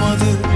我的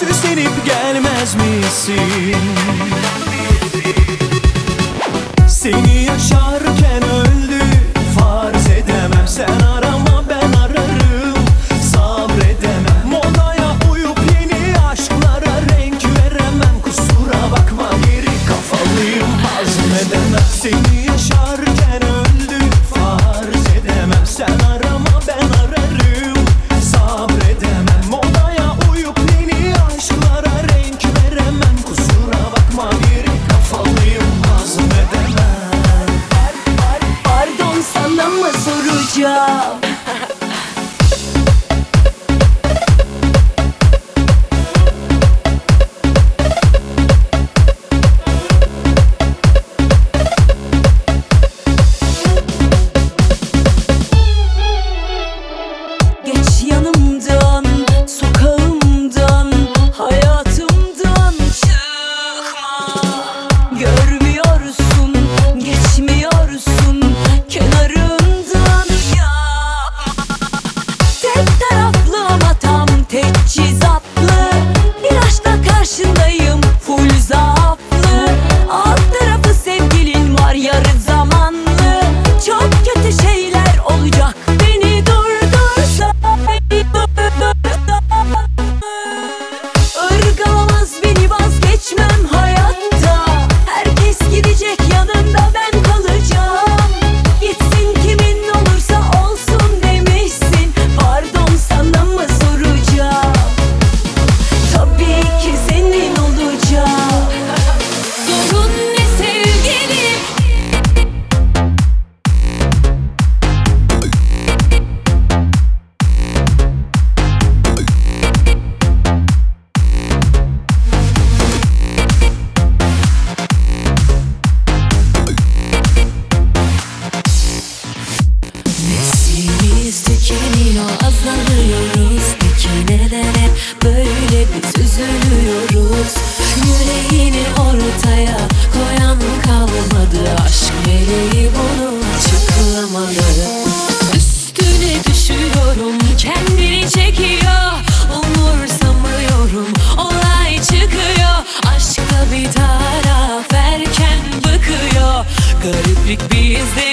Sürüslenip gelmez misin? Seni Düşüyorum kendini çekiyor. Umursamıyorum olay çıkıyor. Aşkta bir taraf erken bıkıyor. Gariplik bizde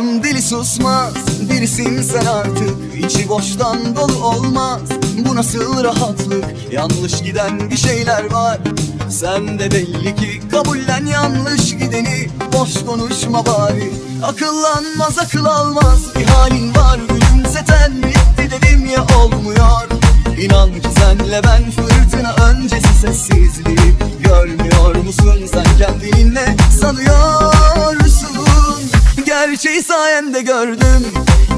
Anladım dili susmaz Birisin sen artık. İçi boştan dolu olmaz. Bu nasıl rahatlık? Yanlış giden bir şeyler var. Sen de belli ki kabullen yanlış gideni. Boş konuşma bari. Akıllanmaz akıl almaz. Bir halin var gülümseten Bitti dedim ya olmuyor. İnan ki senle ben fırtına öncesi sessizliği. Görmüyor musun sen kendini ne sanıyorsun Gerçeği sayende gördüm.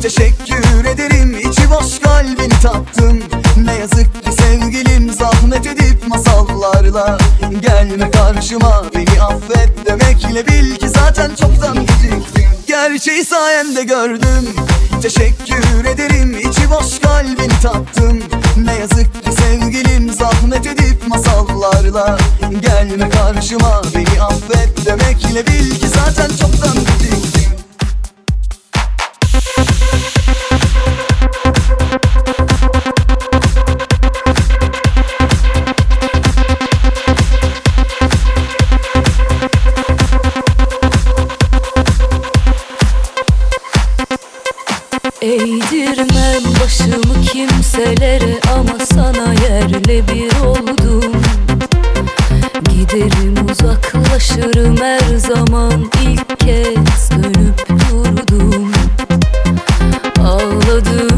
Teşekkür ederim içi boş kalbini tattım. Ne yazık ki sevgilim zahmet edip masallarla Gelme karşıma. Beni affet demekle bil ki zaten çoktan geciktim. Gerçeği sayende gördüm. Teşekkür ederim içi boş kalbini tattım. Ne yazık ki sevgilim zahmet edip masallarla Gelme karşıma. Beni affet demekle bil ki zaten çoktan geciktim Başımı kimselere ama sana yerle bir oldum. Giderim uzaklaşırım her zaman ilk kez dönüp durdum. Ağladım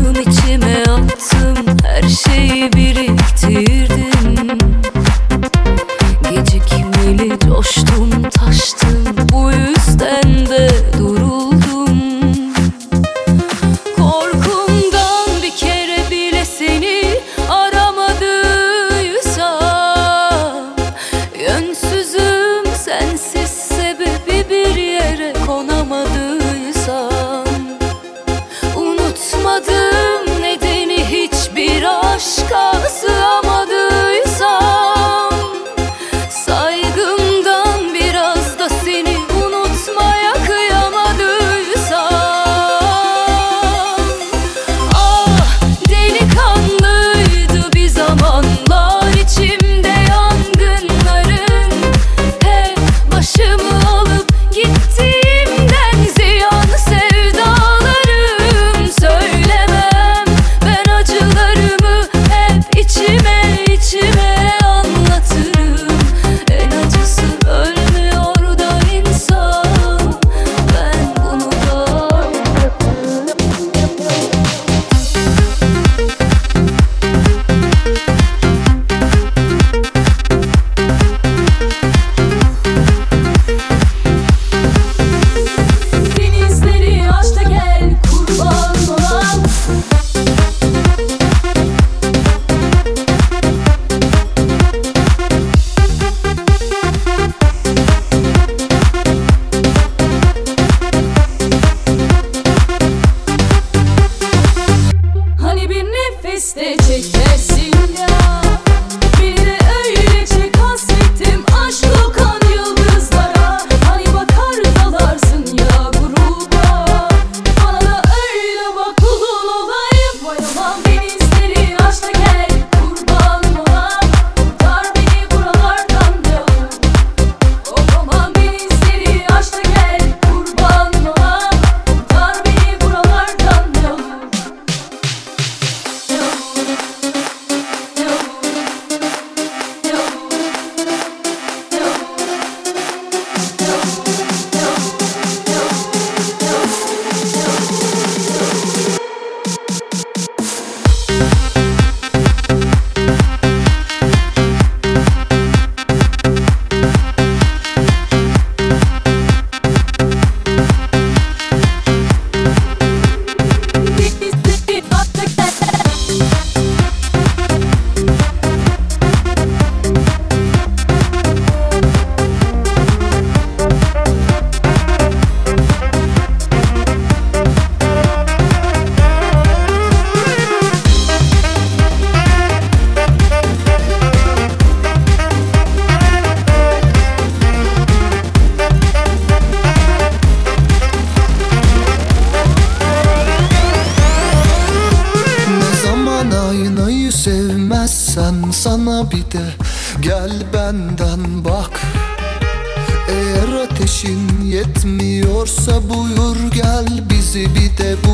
gel bizi bir de buradan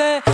de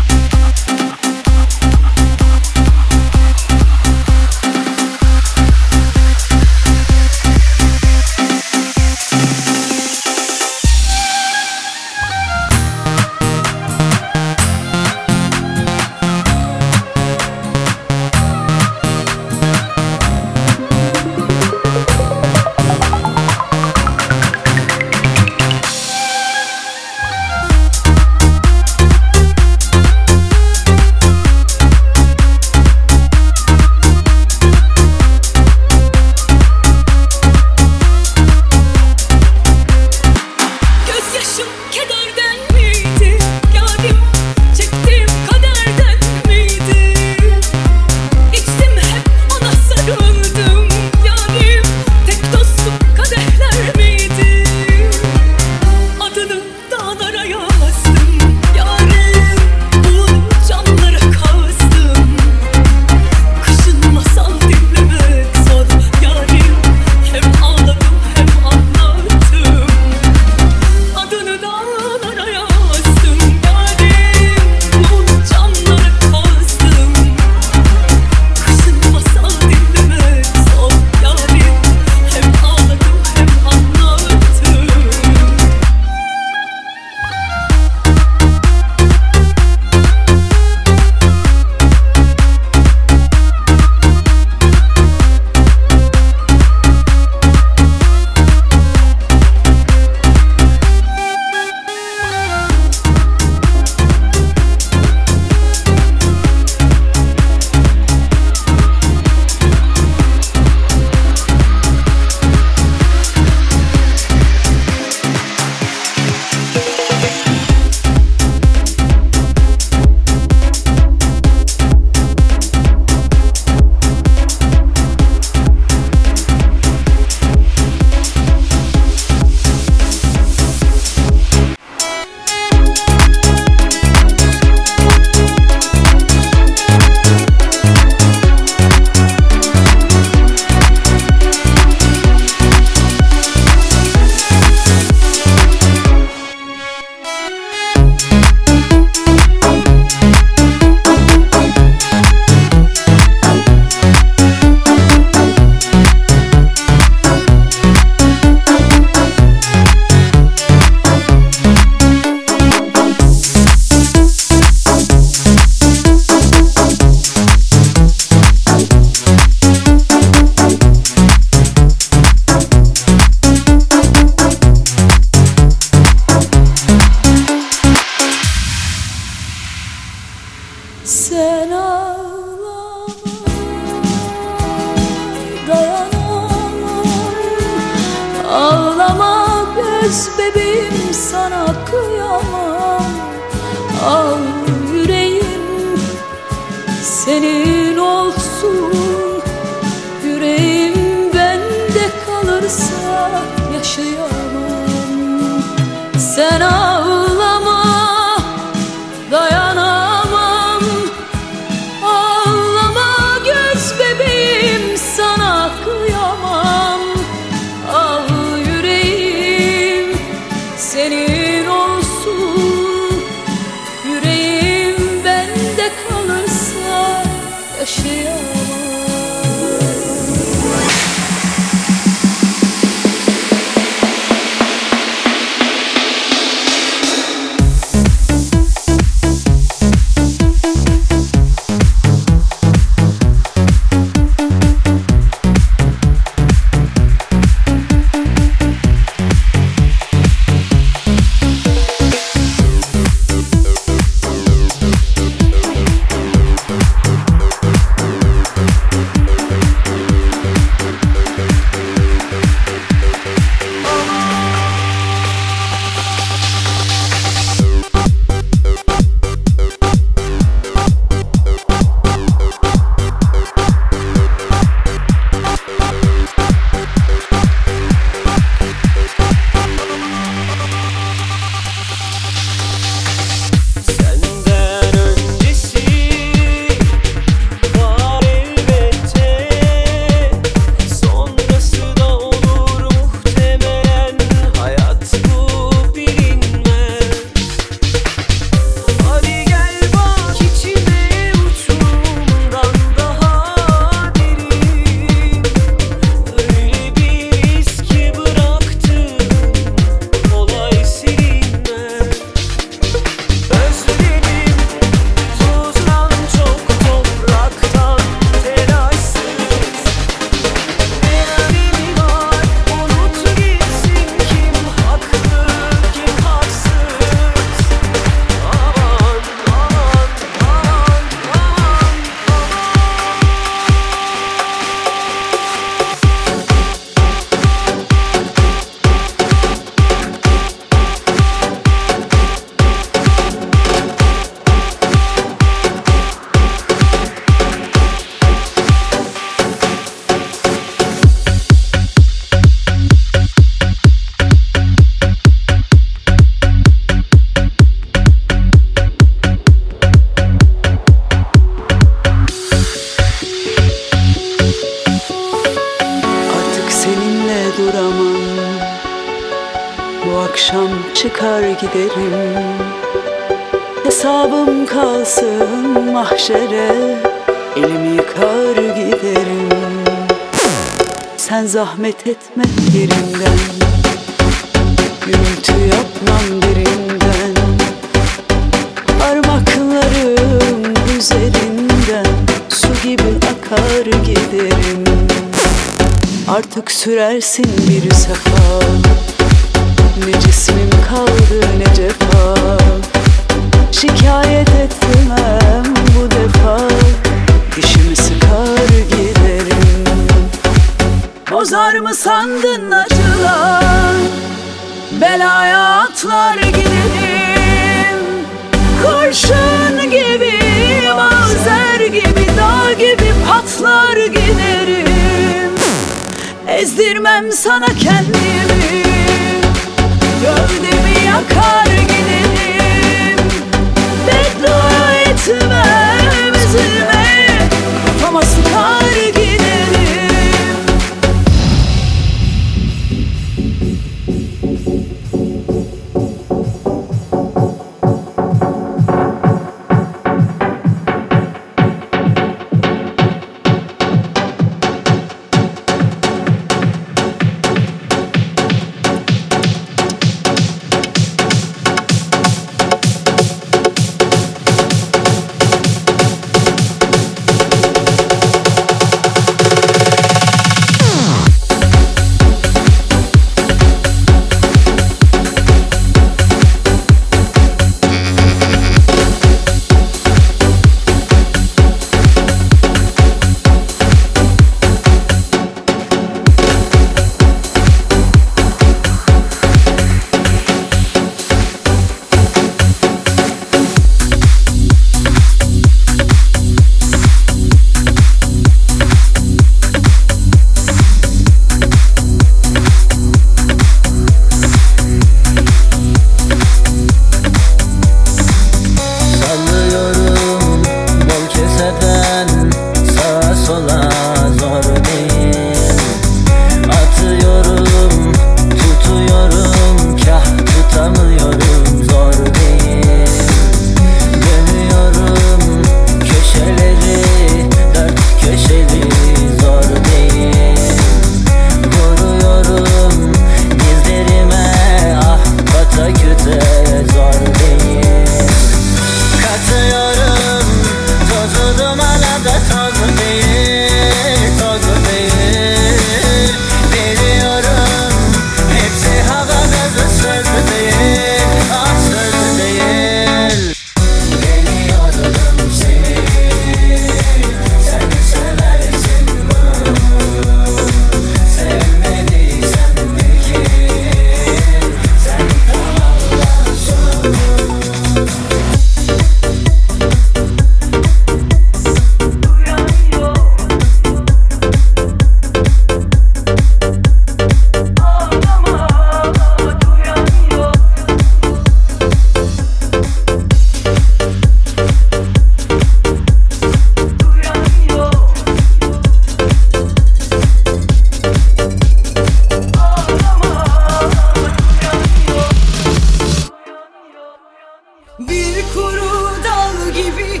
kuru dal gibi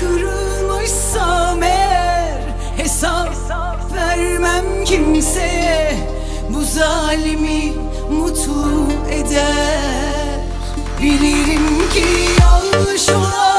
kırılmışsam eğer Hesap vermem kimseye. Bu zalimi mutlu eder. Bilirim ki yanlış olan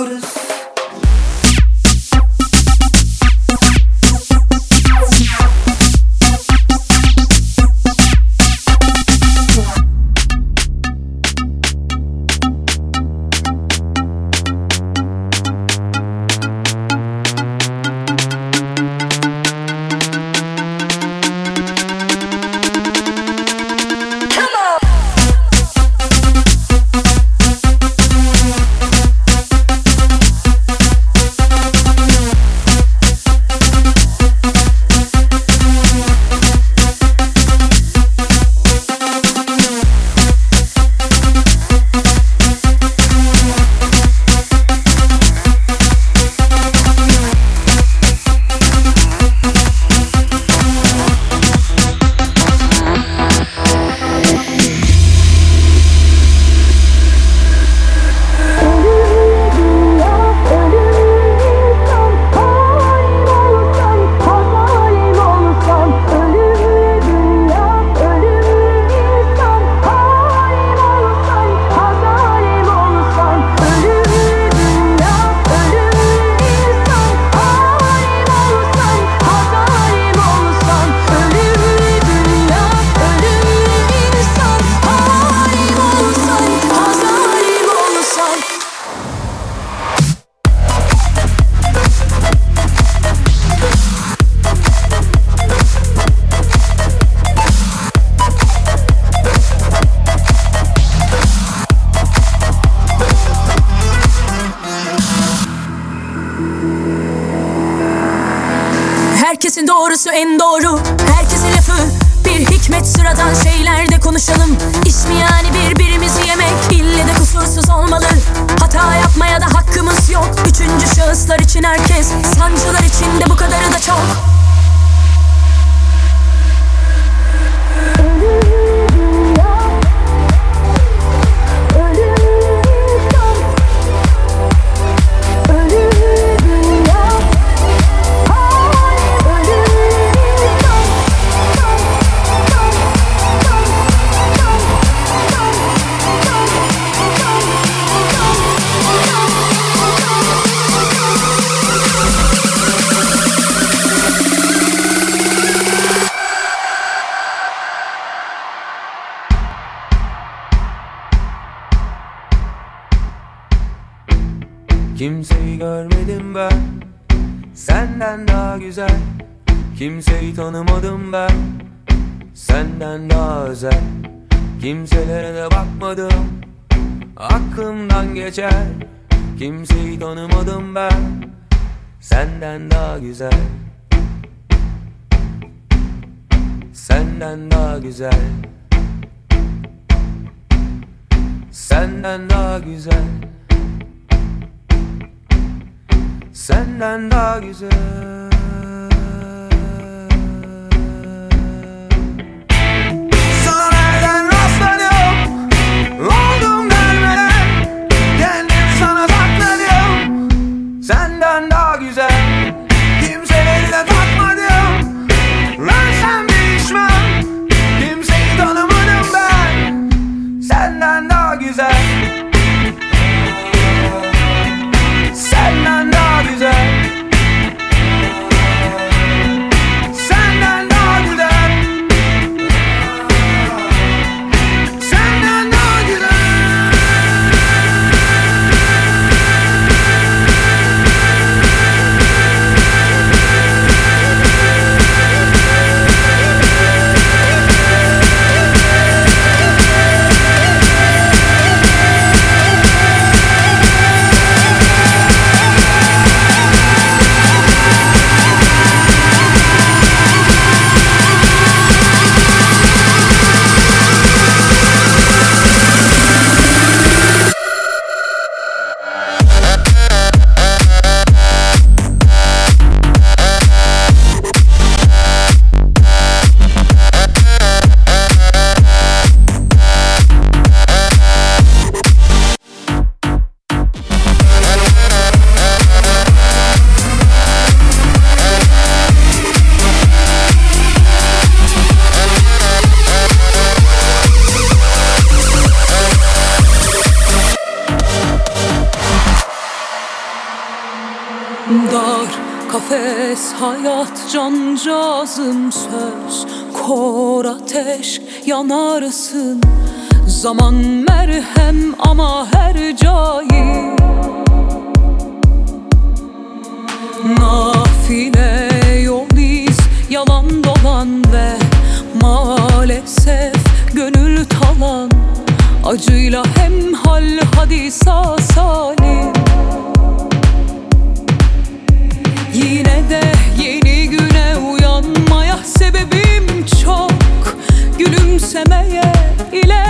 notice. Kimseyi görmedim ben. Senden daha güzel. Kimseyi tanımadım ben. Senden daha özel. Kimselere de bakmadım. Aklımdan geçer. Kimseyi tanımadım ben. Senden daha güzel. Senden daha güzel. Senden daha güzel Senden daha güzel Dar kafes hayat cancağızım söz Kor ateş yanarsın. Zaman merhem ama her cahil. Nafile yol iz yalan dolan ve Maalesef gönül talan. Acıyla hem hal hadi sağ salim de yeni güne uyanmaya sebebim çok. Gülümsemeye ilelebet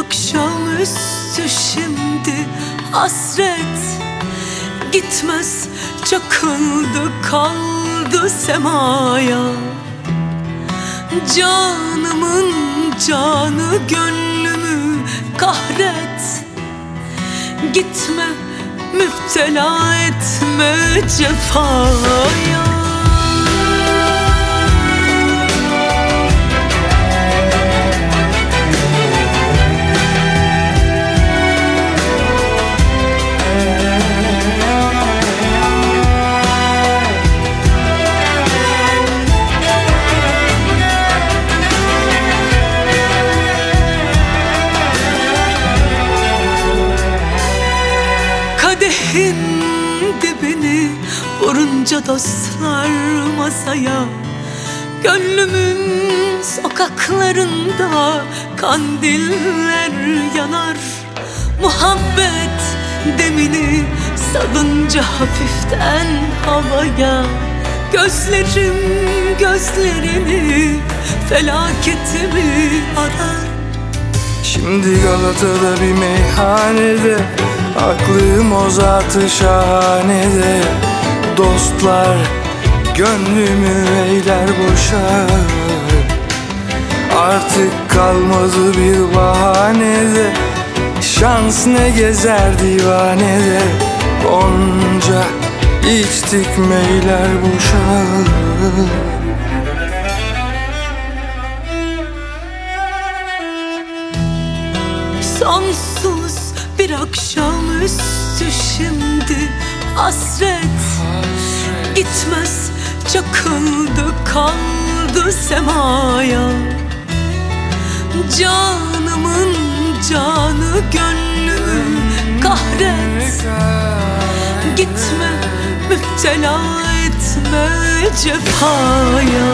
akşamüstü şimdi. Hasret Gitmez çakıldı kaldı semaya. Canımın canı gönlümü kahret. Gitme müptela etme cefaya vurunca dostlar masaya Gönlümün sokaklarında kandiller yanar. Muhabbet demini salınca hafiften havaya Gözlerim gözlerini felaketimi arar. Şimdi Galata'da bir meyhanede Aklım o zatı şahanede Dostlar gönlümü eyler boşa. Artık kalmadı bir bahanede Şans ne gezer divanede Onca içtik meyler boşa. Sonsuz bir akşamüstü şimdi hasret Gitmez. Çakıldı kaldı semaya. Canımın canı gönlümü kahret. Gitme müptela etme cefaya